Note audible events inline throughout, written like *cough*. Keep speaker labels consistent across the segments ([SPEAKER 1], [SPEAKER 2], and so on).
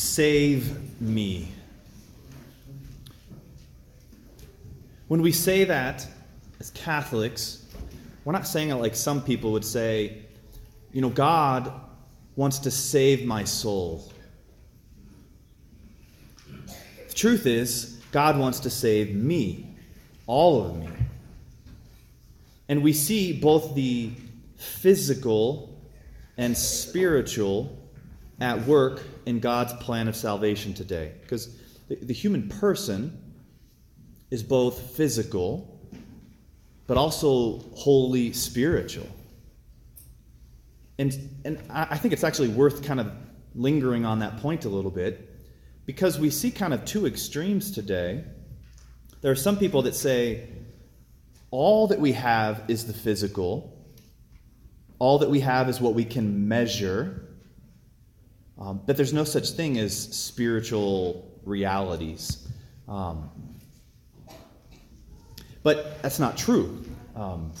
[SPEAKER 1] save me. When we say that as Catholics, we're not saying it like some people would say, you know, God wants to save my soul. The truth is, God wants to save me, all of me. And we see both the physical and spiritual at work in God's plan of salvation today. Because the, the human person is both physical, but also wholly spiritual. And, and I think it's actually worth kind of lingering on that point a little bit because we see kind of two extremes today. There are some people that say all that we have is the physical, all that we have is what we can measure, um, that there's no such thing as spiritual realities. Um, but that's not true. Um,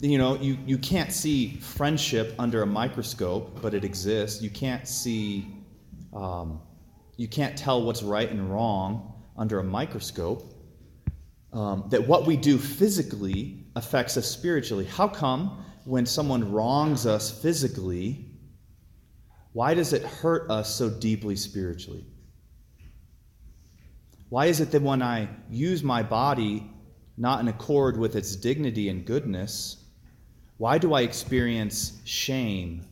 [SPEAKER 1] you know, you, you can't see friendship under a microscope, but it exists. You can't see, um, you can't tell what's right and wrong under a microscope. Um, that what we do physically affects us spiritually. How come when someone wrongs us physically, why does it hurt us so deeply spiritually? Why is it that when I use my body not in accord with its dignity and goodness, why do I experience shame?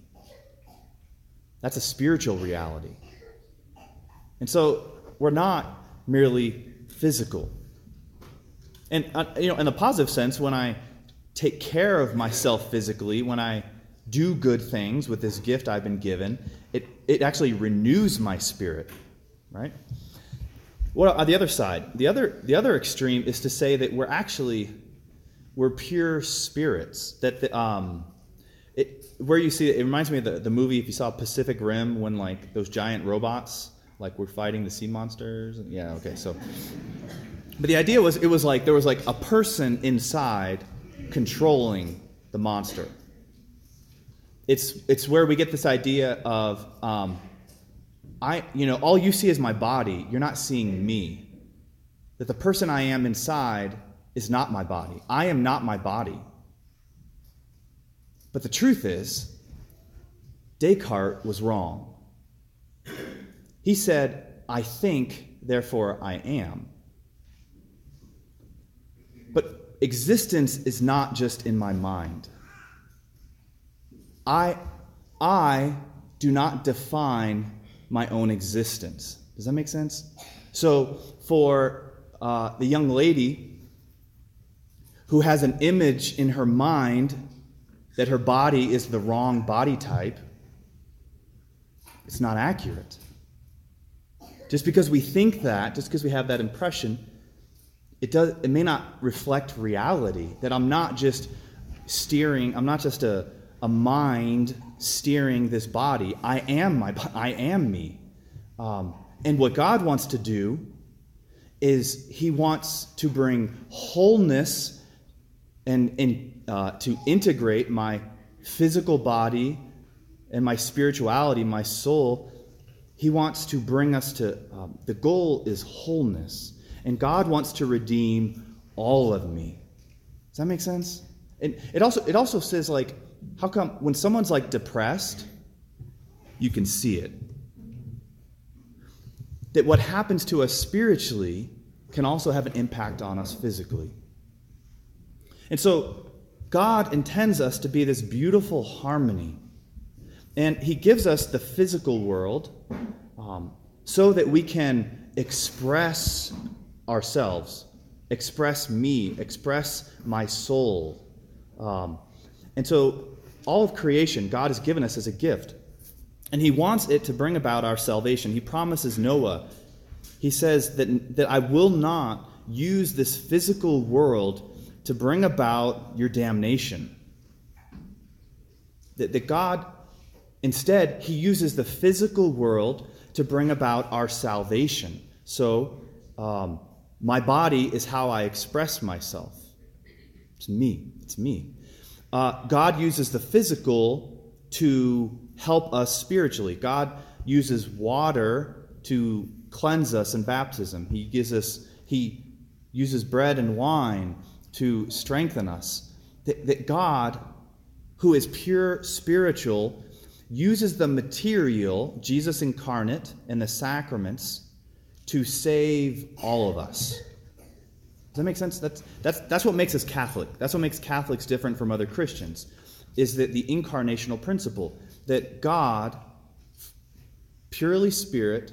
[SPEAKER 1] That's a spiritual reality. And so we're not merely physical. And uh, you know, in the positive sense, when I take care of myself physically, when I do good things with this gift I've been given, it, it actually renews my spirit, right? Well, on the other side, the other, the other extreme is to say that we're actually we're pure spirits. That the, um, it, where you see it, it reminds me of the, the movie if you saw Pacific Rim when like those giant robots like were fighting the sea monsters. Yeah, okay, so. But the idea was it was like there was like a person inside controlling the monster. It's it's where we get this idea of um, I you know all you see is my body. You're not seeing me. That the person I am inside is not my body. I am not my body. But the truth is, Descartes was wrong. He said, I think, therefore I am. But existence is not just in my mind. I, I do not define my own existence. Does that make sense? So, for uh, the young lady who has an image in her mind that her body is the wrong body type, it's not accurate. Just because we think that, just because we have that impression, it, does, it may not reflect reality. That I'm not just steering, I'm not just a, a mind steering this body. I am my I am me. Um, and what God wants to do is He wants to bring wholeness and, uh, to integrate my physical body and my spirituality, my soul, he wants to bring us to um, the goal is wholeness. And God wants to redeem all of me. Does that make sense? And it also it also says like, how come when someone's like depressed, you can see it. That what happens to us spiritually can also have an impact on us physically. And so God intends us to be this beautiful harmony. And He gives us the physical world um, so that we can express ourselves, express me, express my soul. Um, and so all of creation, God has given us as a gift. And He wants it to bring about our salvation. He promises Noah, He says that, that I will not use this physical world to bring about your damnation. That, that God, instead, He uses the physical world to bring about our salvation. So, um, my body is how I express myself. It's me. It's me. Uh, God uses the physical to help us spiritually. God uses water to cleanse us in baptism. He gives us he uses bread and wine to strengthen us. That, that God, who is pure spiritual, uses the material, Jesus incarnate, and the sacraments to save all of us. Does that make sense? That's, that's, that's what makes us Catholic. That's what makes Catholics different from other Christians, is that the incarnational principle that God, purely spirit,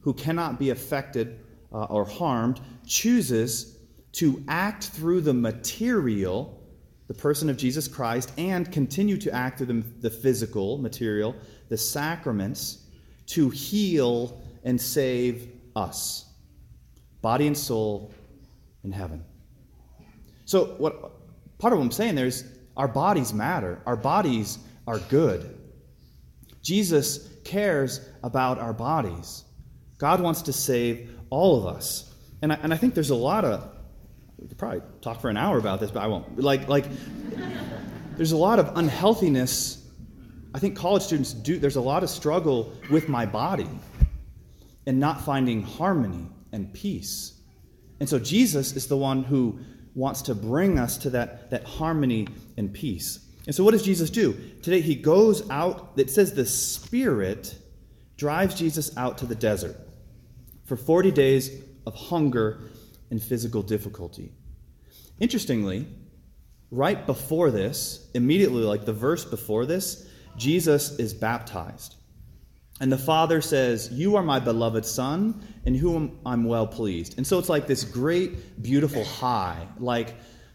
[SPEAKER 1] who cannot be affected uh, or harmed, chooses to act through the material, the person of Jesus Christ, and continue to act through the, the physical material, the sacraments, to heal and save us, body and soul in heaven. So, what part of what I'm saying there is our bodies matter, our bodies are good. Jesus cares about our bodies. God wants to save all of us. And I, and I think there's a lot of, we could probably talk for an hour about this, but I won't. Like, like *laughs* there's a lot of unhealthiness. I think college students do, there's a lot of struggle with my body and not finding harmony and peace. And so Jesus is the one who wants to bring us to that, that harmony and peace. And so what does Jesus do? Today he goes out, it says the Spirit drives Jesus out to the desert for 40 days of hunger and physical difficulty. Interestingly, right before this, immediately like the verse before this, Jesus is baptized. And the Father says, You are my beloved Son, in whom I'm well pleased. And so it's like this great, beautiful high. Like,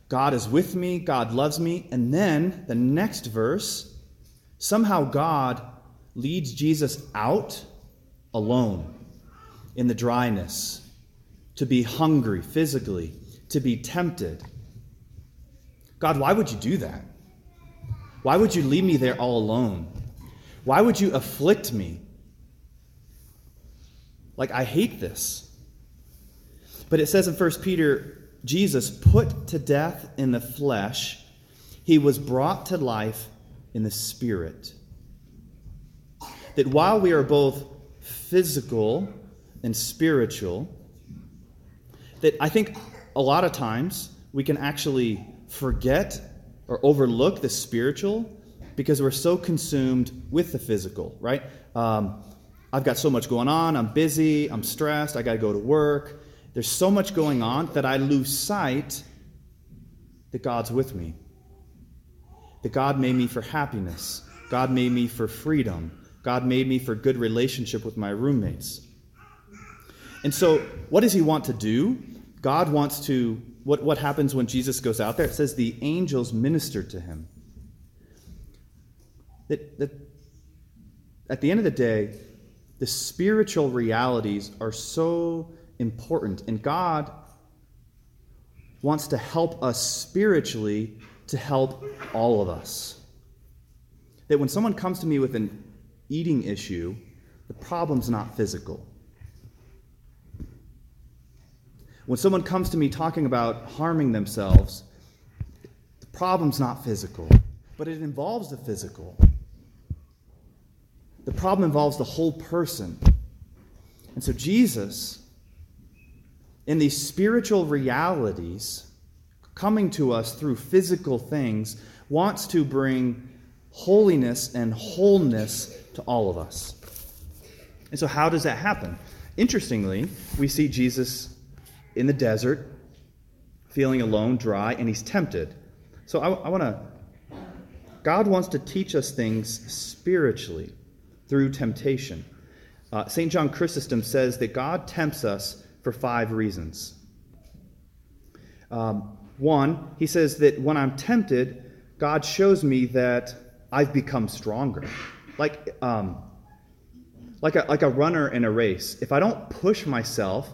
[SPEAKER 1] God is with me, God loves me. And then the next verse, somehow God leads Jesus out alone in the dryness, to be hungry physically, to be tempted. God, why would you do that? Why would you leave me there all alone? Why would you afflict me? Like, I hate this. But it says in 1 Peter, Jesus put to death in the flesh, he was brought to life in the spirit. That while we are both physical and spiritual, that I think a lot of times we can actually forget or overlook the spiritual because we're so consumed with the physical, right? Um, I've got so much going on. I'm busy. I'm stressed. I got to go to work. There's so much going on that I lose sight that God's with me. That God made me for happiness. God made me for freedom. God made me for good relationship with my roommates. And so, what does he want to do? God wants to, what, what happens when Jesus goes out there? It says the angels ministered to him. That, that at the end of the day, the spiritual realities are so important, and God wants to help us spiritually to help all of us. That when someone comes to me with an eating issue, the problem's not physical. When someone comes to me talking about harming themselves, the problem's not physical, but it involves the physical. The problem involves the whole person. And so Jesus, in these spiritual realities coming to us through physical things, wants to bring holiness and wholeness to all of us. And so, how does that happen? Interestingly, we see Jesus in the desert, feeling alone, dry, and he's tempted. So, I, I want to, God wants to teach us things spiritually through temptation. Uh, St. John Chrysostom says that God tempts us for five reasons. Um, one, he says that when I'm tempted, God shows me that I've become stronger. Like, um, like, a, like a runner in a race. If I don't push myself,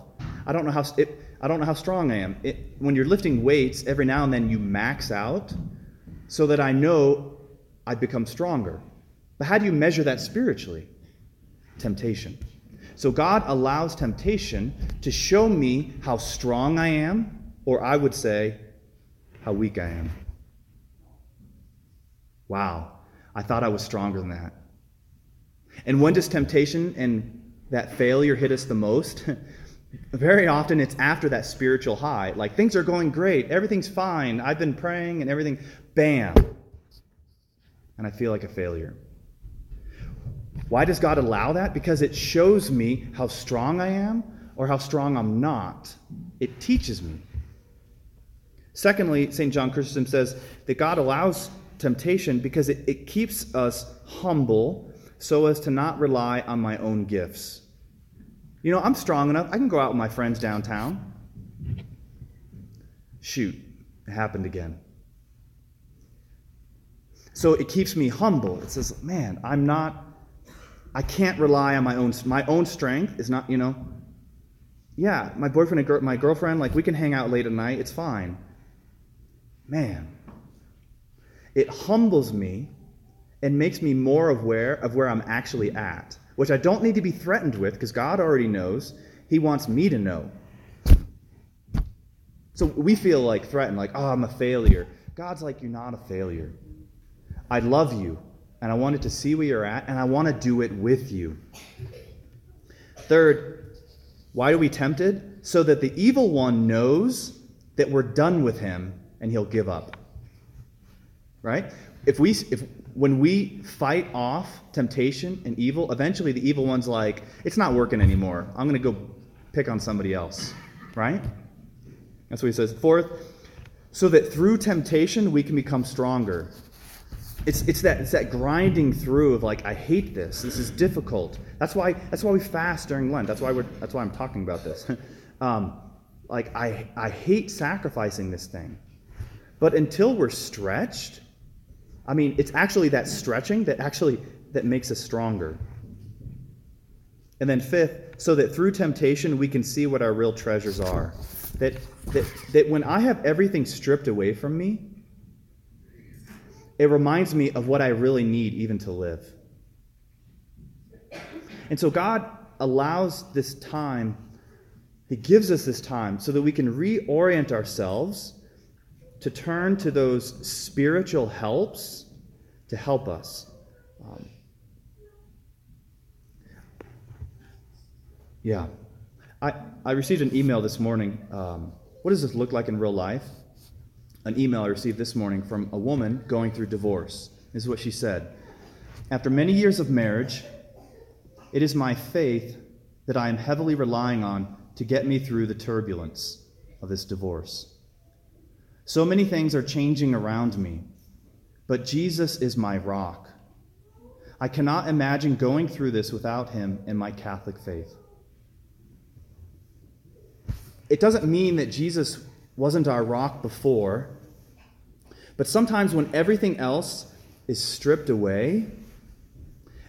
[SPEAKER 1] I don't know how, it, I don't know how strong I am. It, when you're lifting weights, every now and then you max out so that I know I've become stronger. But how do you measure that spiritually? Temptation. So God allows temptation to show me how strong I am, or I would say, how weak I am. Wow, I thought I was stronger than that. And when does temptation and that failure hit us the most? *laughs* Very often it's after that spiritual high. Like things are going great, everything's fine, I've been praying and everything, bam. And I feel like a failure. Why does God allow that? Because it shows me how strong I am or how strong I'm not. It teaches me. Secondly, St. John Chrysostom says that God allows temptation because it, it keeps us humble so as to not rely on my own gifts. You know, I'm strong enough. I can go out with my friends downtown. Shoot, it happened again. So it keeps me humble. It says, man, I'm not, I can't rely on my own, my own strength is not, you know, yeah, my boyfriend and my girlfriend, like we can hang out late at night, it's fine. Man, it humbles me and makes me more aware of where I'm actually at, which I don't need to be threatened with because God already knows. He wants me to know. So we feel like threatened, like, oh, I'm a failure. God's like, you're not a failure. I love you, and I wanted to see where you're at, and I want to do it with you. Third, why are we tempted? So that the evil one knows that we're done with him and he'll give up. Right? If we if when we fight off temptation and evil, eventually the evil one's like, it's not working anymore. I'm going to go pick on somebody else. Right? That's what he says. Fourth, so that through temptation we can become stronger. It's, it's, that, it's that grinding through of like, I hate this. This is difficult. That's why, that's why we fast during Lent. That's why, we're, that's why I'm talking about this. *laughs* um, like, I, I hate sacrificing this thing. But until we're stretched, I mean, it's actually that stretching that actually that makes us stronger. And then fifth, so that through temptation we can see what our real treasures are. That, that, that when I have everything stripped away from me, it reminds me of what I really need even to live. And so God allows this time, He gives us this time so that we can reorient ourselves to turn to those spiritual helps to help us. Um, yeah. I, I received an email this morning. Um, what does this look like in real life? An email I received this morning from a woman going through divorce. This is what she said. After many years of marriage, it is my faith that I am heavily relying on to get me through the turbulence of this divorce. So many things are changing around me, but Jesus is my rock. I cannot imagine going through this without him and my Catholic faith. It doesn't mean that Jesus wasn't our rock before, but sometimes when everything else is stripped away,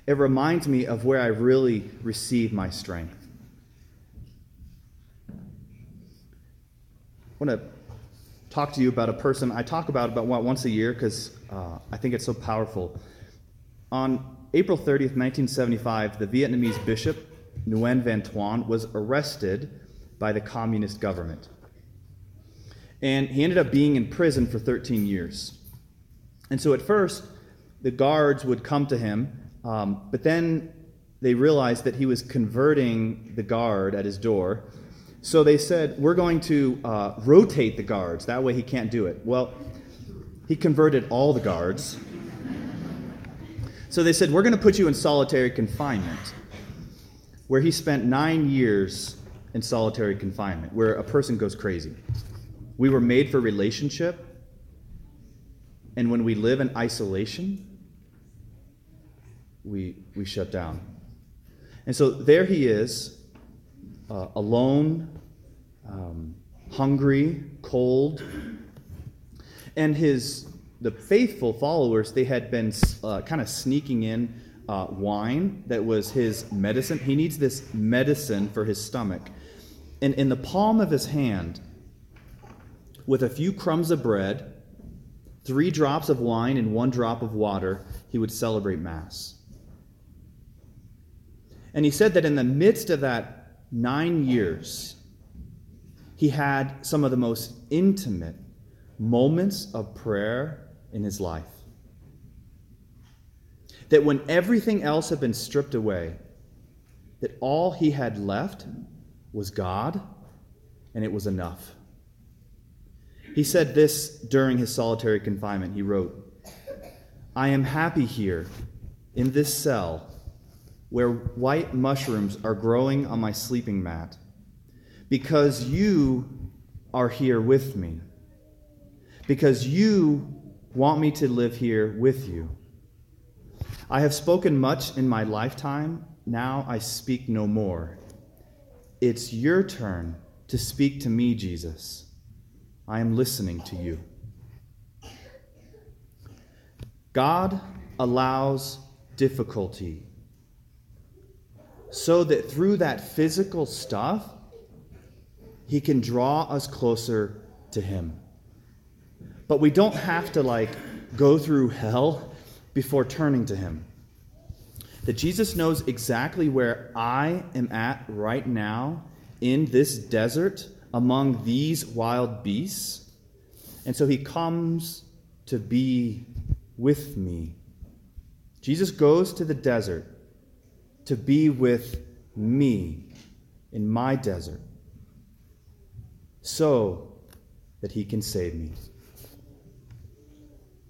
[SPEAKER 1] it reminds me of where I really receive my strength. I want to talk to you about a person I talk about about once a year because uh, I think it's so powerful. On April 30th, 1975, the Vietnamese bishop Nguyen Van Thuan was arrested by the communist government. And he ended up being in prison for 13 years. And so at first, the guards would come to him, um, but then they realized that he was converting the guard at his door so they said, We're going to uh, rotate the guards. That way he can't do it. Well, he converted all the guards. So they said, We're going to put you in solitary confinement, where he spent nine years in solitary confinement, where a person goes crazy. We were made for relationship, and when we live in isolation, we, we shut down. And so there he is, uh, alone, um, hungry, cold. And his the faithful followers, they had been uh, kind of sneaking in uh, wine that was his medicine. He needs this medicine for his stomach. And in the palm of his hand, with a few crumbs of bread, three drops of wine, and one drop of water, he would celebrate Mass. And he said that in the midst of that nine years, he had some of the most intimate moments of prayer in his life. that when everything else had been stripped away, that all he had left was God, and it was enough. He said this during his solitary confinement. He wrote, I am happy here in this cell where white mushrooms are growing on my sleeping mat because you are here with me. Because you want me to live here with you. I have spoken much in my lifetime, now I speak no more. It's your turn to speak to me, Jesus. I am listening to you. God allows difficulty so that through that physical stuff, He can draw us closer to Him. But we don't have to like go through hell before turning to Him. That Jesus knows exactly where I am at right now in this desert among these wild beasts. And so He comes to be with me. Jesus goes to the desert to be with me in my desert so that he can save me.